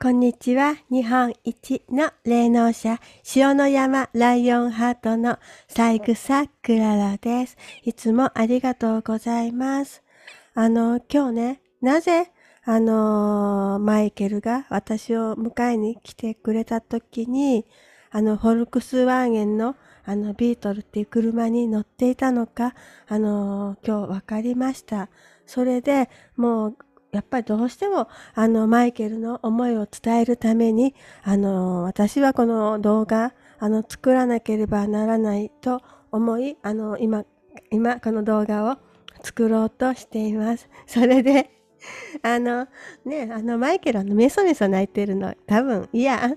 こんにちは。日本一の霊能者、塩の山ライオンハートのサイグサクララです。いつもありがとうございます。あの、今日ね、なぜ、あの、マイケルが私を迎えに来てくれた時に、あの、フォルクスワーゲンのあの、ビートルっていう車に乗っていたのか、あの、今日分かりました。それでもうやっぱりどうしてもあのマイケルの思いを伝えるためにあの私はこの動画あの作らなければならないと思いあの今今この動画を作ろうとしています。それであのねあのマイケルのメソメソ泣いてるの。多分いや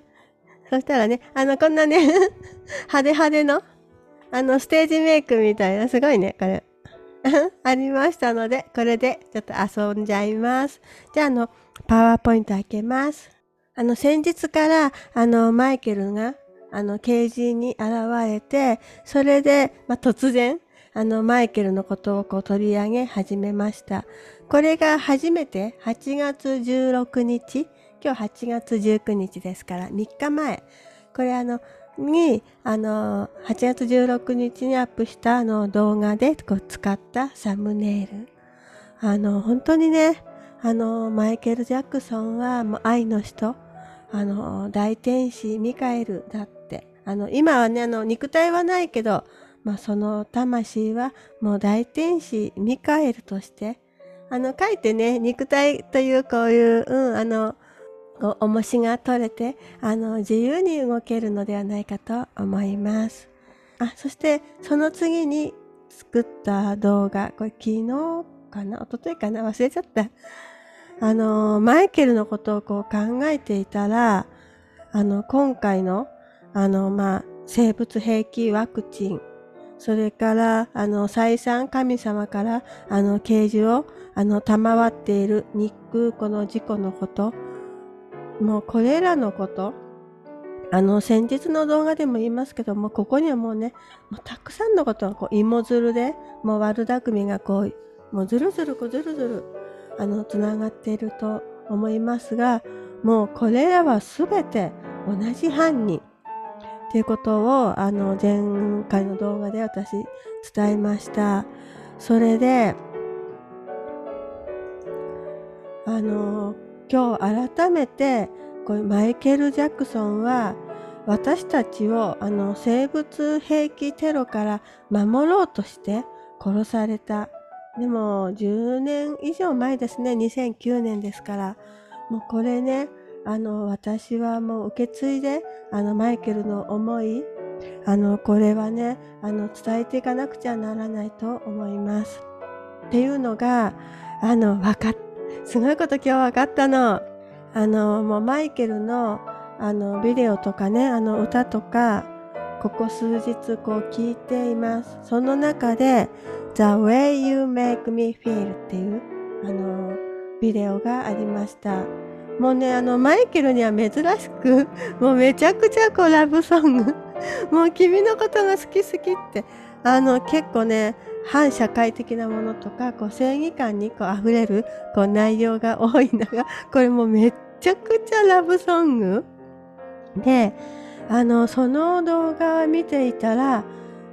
そしたらねあのこんなね派手派手のあのステージメイクみたいなすごいねこれ。ありましたので、これでちょっと遊んじゃいます。じゃあ、あの、パワーポイント開けます。あの、先日から、あの、マイケルが、あの、ケージに現れて、それで、まあ、突然、あの、マイケルのことをこう取り上げ始めました。これが初めて8月16日、今日8月19日ですから3日前。これあの、に、あの、8月16日にアップしたあの動画でこう使ったサムネイル。あの、本当にね、あの、マイケル・ジャクソンはもう愛の人、あの、大天使ミカエルだって。あの、今はね、あの、肉体はないけど、まあ、その魂はもう大天使ミカエルとして、あの、書いてね、肉体というこういう、うん、あの、重しが取れて、あの、自由に動けるのではないかと思います。あ、そしてその次に作った動画、これ昨日かな？一昨日かな？忘れちゃった。あの、マイケルのことをこう考えていたら、あの、今回の、あの、まあ、生物兵器ワクチン、それから、あの、再三神様から、あの、啓示を、あの、賜っている日空この事故のこと、もうこれらのこと、あの、先日の動画でも言いますけども、ここにはもうね、もうたくさんのことがこう、芋づるで、もう悪巧みがこう、もうずるずるこうずるずる、あの、つながっていると思いますが、もうこれらはすべて同じ犯人っていうことを、あの、前回の動画で私伝えました。それで、あの、今日改めてこれマイケル・ジャクソンは私たちをあの生物兵器テロから守ろうとして殺された。でも10年以上前ですね。2009年ですから。もうこれね、あの私はもう受け継いであのマイケルの思い、あのこれはね、あの伝えていかなくちゃならないと思います。っていうのが、あの分かった。すごいこと今日分かったの。あの、もうマイケルのあのビデオとかね、あの歌とか、ここ数日こう聞いています。その中で The Way You Make Me Feel っていうあのビデオがありました。もうね、あのマイケルには珍しく、もうめちゃくちゃこうラブソング、もう君のことが好き好きって、あの結構ね、反社会的なものとかこう正義感にこう溢れるこう内容が多いのが これもめっちゃくちゃラブソング。であのその動画を見ていたら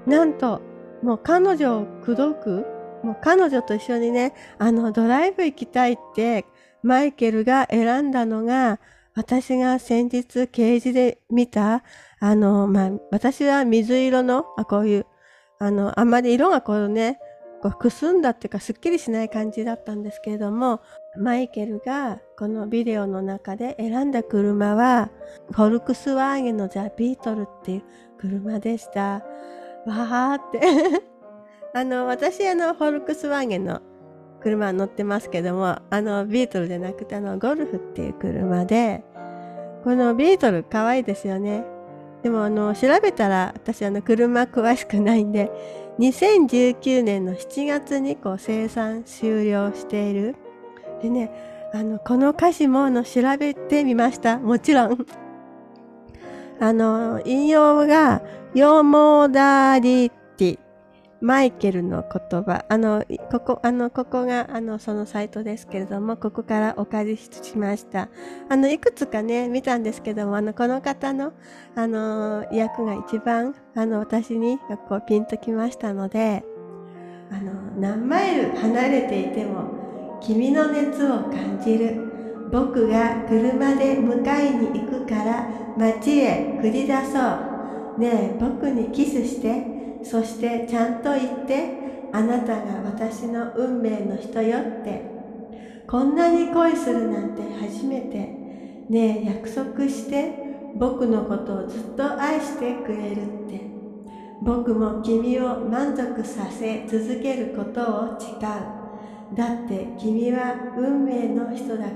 なんともう彼女を口説くもう彼女と一緒にねあのドライブ行きたいってマイケルが選んだのが私が先日啓示で見たあのまあ私は水色のあこういうあの、あんまり色がこうね、こうくすんだっていうかすっきりしない感じだったんですけれども、マイケルがこのビデオの中で選んだ車は、フォルクスワーゲンのザ・ビートルっていう車でした。わーって あの、私あの、フォルクスワーゲンの車乗ってますけども、あの、ビートルじゃなくてあの、ゴルフっていう車で、このビートル可愛いですよね。でもあの調べたら私あの車詳しくないんで2019年の7月にこう生産終了している。でねあのこの歌詞もあの調べてみました。もちろん。あの引用が「ヨモダリティ」マイケルの言葉、あの、ここ、あの、ここが、あの、そのサイトですけれども、ここからお借りしました。あの、いくつかね、見たんですけども、あの、この方の、あの、役が一番、あの、私に、こう、ピンときましたので、あの、何マイル離れていても、君の熱を感じる。僕が車で迎えに行くから、街へ繰り出そう。ねえ、僕にキスして、そしてちゃんと言ってあなたが私の運命の人よって。こんなに恋するなんて初めて。ねえ約束して僕のことをずっと愛してくれるって。僕も君を満足させ続けることを誓う。だって君は運命の人だからっ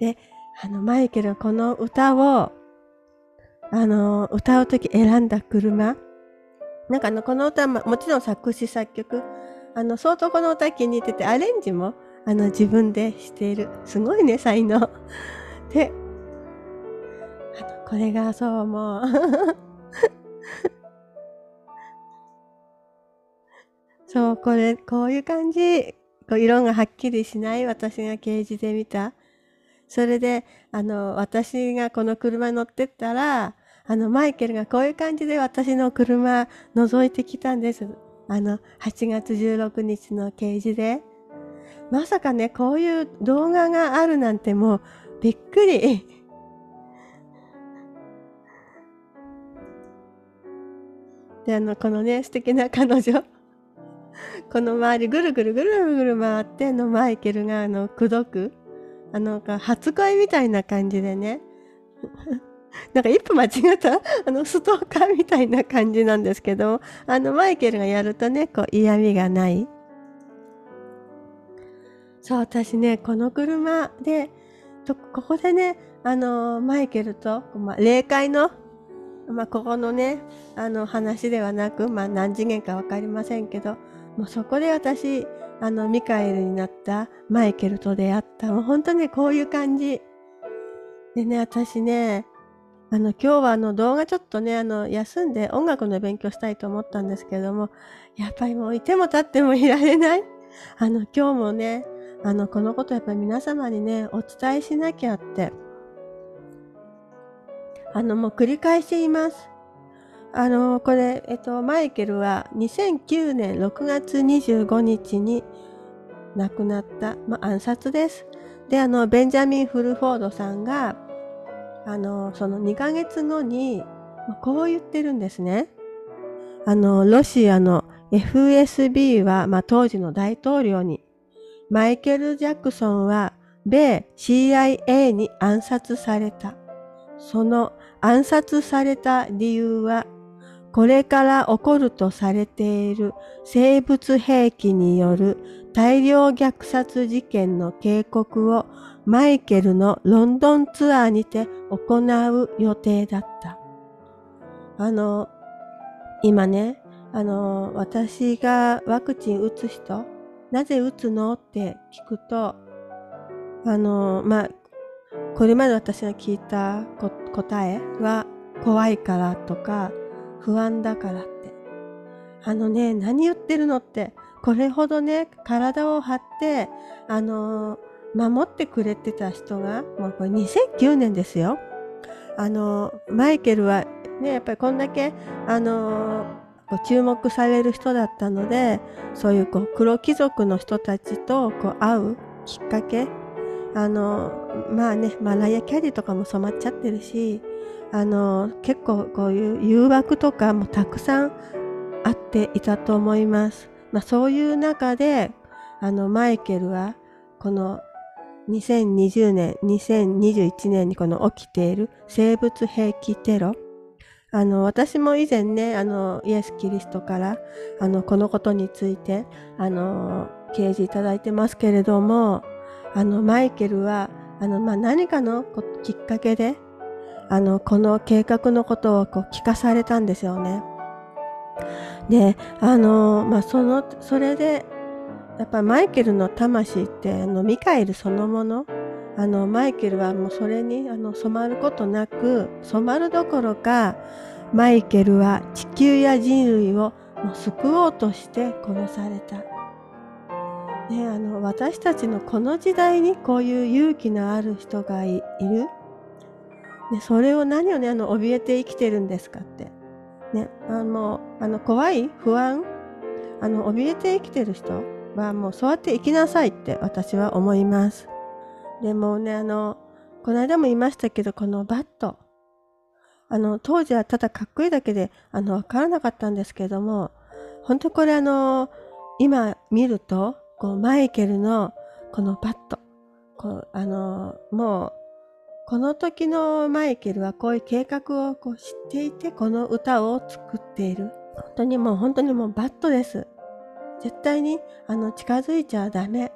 て。であのマイケルこの歌をあの歌う時選んだ車。なんかあの、この歌もちろん作詞作曲、あの、相当この歌気に入ってて、アレンジも、あの、自分でしている。すごいね、才能。で、あの、これがそうもう そう、これ、こういう感じ。こう色がはっきりしない私が掲示で見た。それで、あの、私がこの車に乗ってったら、あの、マイケルがこういう感じで私の車覗いてきたんです。あの、8月16日の掲示で。まさかね、こういう動画があるなんてもうびっくり。で、あの、このね、素敵な彼女。この周りぐるぐるぐるぐる回ってのマイケルがあの、くどく。あの、初恋みたいな感じでね。なんか一歩間違った あのストーカーみたいな感じなんですけど、あのマイケルがやるとね、こう嫌味がない。そう、私ね、この車で、とここでね、あの、マイケルと、ま、霊界の、ま、ここのね、あの話ではなく、まあ、何次元かわかりませんけど、もうそこで私、あの、ミカエルになったマイケルと出会った。もう本当にこういう感じ。でね、私ね、あの、今日はあの動画ちょっとね、あの、休んで音楽の勉強したいと思ったんですけども、やっぱりもういても立ってもいられない。あの、今日もね、あの、このことやっぱり皆様にね、お伝えしなきゃって、あの、もう繰り返し言います。あの、これ、えっと、マイケルは2009年6月25日に亡くなった、まあ、暗殺です。で、あの、ベンジャミン・フルフォードさんが、あの、その2ヶ月後に、こう言ってるんですね。あの、ロシアの FSB は、まあ、当時の大統領に、マイケル・ジャクソンは、米 CIA に暗殺された。その暗殺された理由は、これから起こるとされている生物兵器による大量虐殺事件の警告をマイケルのロンドンツアーにて行う予定だった。あの、今ね、あの、私がワクチン打つ人、なぜ打つのって聞くと、あの、まあ、これまで私が聞いた答えは、怖いからとか、不安だからって。あのね、何言ってるのって、これほどね、体を張って、あの守ってくれてた人が、もうこれ2009年ですよ。あの、マイケルはね、やっぱりこんだけ、あの、注目される人だったので、そういうこう黒貴族の人たちとこう会うきっかけ、あの、まあね、マライア・キャリーとかも染まっちゃってるし、あの、結構こういう誘惑とかもたくさんあっていたと思います。まあそういう中で、あの、マイケルは、この2020年、2021年にこの起きている生物兵器テロ。あの、私も以前ね、あの、イエス・キリストから、あの、このことについて、あの、掲示いただいてますけれども、あの、マイケルは、あの、まあ、何かのきっかけで、あの、この計画のことをこう聞かされたんですよね。で、あの、まあ、その、それで、やっぱマイケルの魂ってあのミカエルそのものあのマイケルはもうそれにあの染まることなく染まるどころかマイケルは地球や人類をもう救おうとして殺された。ね、あの私たちのこの時代にこういう勇気のある人がいる、ね、それを何をねあの怯えて生きてるんですかって、ね、あのあの怖い不安あの怯えて生きてる人はもうそうやって生きなさいって私は思います。でもねあのこの間も言いましたけどこのバット。あの当時はただかっこいいだけであの分からなかったんですけども本当これあの今見るとこうマイケルのこのバット。こうあのもうこの時のマイケルはこういう計画をこう知っていてこの歌を作っている。本当にもう本当にもうバットです。絶対にあの近づいちゃダメ。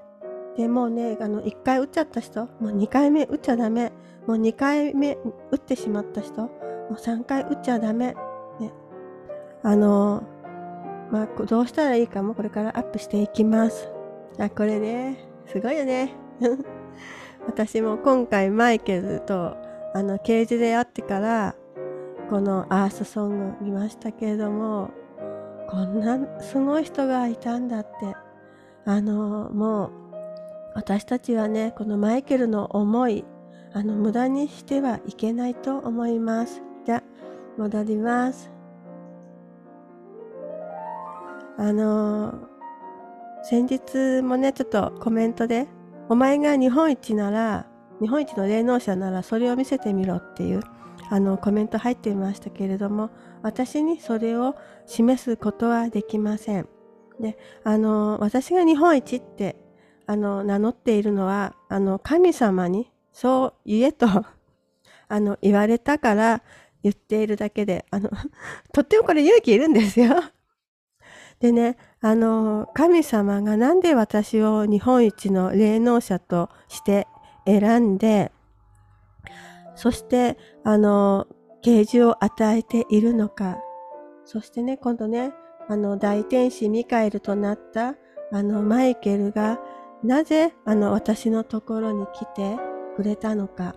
でもうねあの1回打っちゃった人もう2回目打っちゃダメ。もう2回目打ってしまった人もう3回打っちゃダメ。ね。あのまあどうしたらいいかもこれからアップしていきます。あ、これね、すごいよね。私も今回マイケルとあのケージで会ってからこのアースソング見ましたけれどもこんなすごい人がいたんだって。あのもう私たちはねこのマイケルの思いあの無駄にしてはいけないと思います。じゃ戻ります。あの先日もね、ちょっとコメントで、お前が日本一なら、日本一の霊能者ならそれを見せてみろっていう。あのコメント入っていましたけれども、私にそれを示すことはできません。で、あの、私が日本一ってあの名乗っているのは、あの神様にそう言えと あの言われたから言っているだけで、あの、とってもこれ勇気いるんですよ。でね、あの、神様がなんで私を日本一の霊能者として選んで、そして、あの、啓示を与えているのか。そしてね、今度ね、あの、大天使ミカエルとなった、あの、マイケルが、なぜ、あの、私のところに来てくれたのか。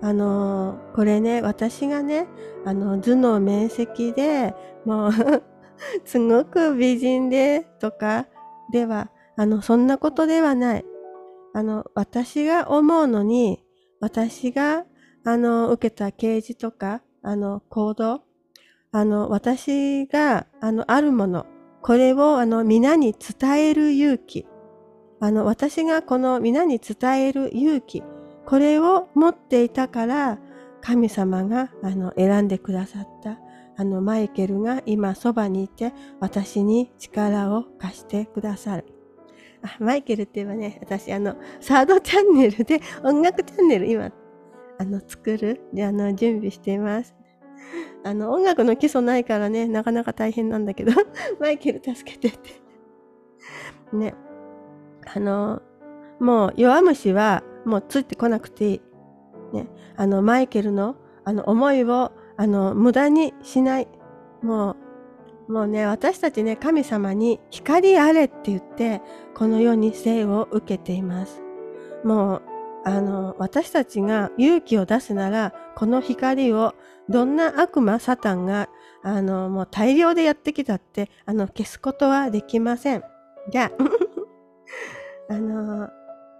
あの、これね、私がね、あの、頭脳面積で、もう すごく美人でとかでは、あの、そんなことではない。あの、私が思うのに、私が、あの、受けた啓示とか、あの、行動、あの、私が、あの、あるもの、これを、あの、皆に伝える勇気。あの、私がこの皆に伝える勇気、これを持っていたから、神様が、あの、選んでくださった。あのマイケルが今そばにいて私に力を貸してくださる。あマイケルって言えばね、私あのサードチャンネルで音楽チャンネル今あの作るであの準備しています。あの音楽の基礎ないからね、なかなか大変なんだけど、マイケル助けてって。ね。あの、もう弱虫はもうついてこなくていい。ね。あのマイケルのあの思いをあの、無駄にしない。もう、もうね、私たちね、神様に光あれって言って、この世に生を受けています。もう、あの、私たちが勇気を出すなら、この光をどんな悪魔、サタンが、あの、もう大量でやってきたって、あの、消すことはできません。じゃあ、あの、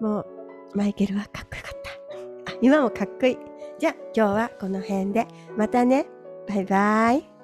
もう、マイケルはかっこよかった。あ、今もかっこいい。じゃあ今日はこの辺で。またね。バイバイ。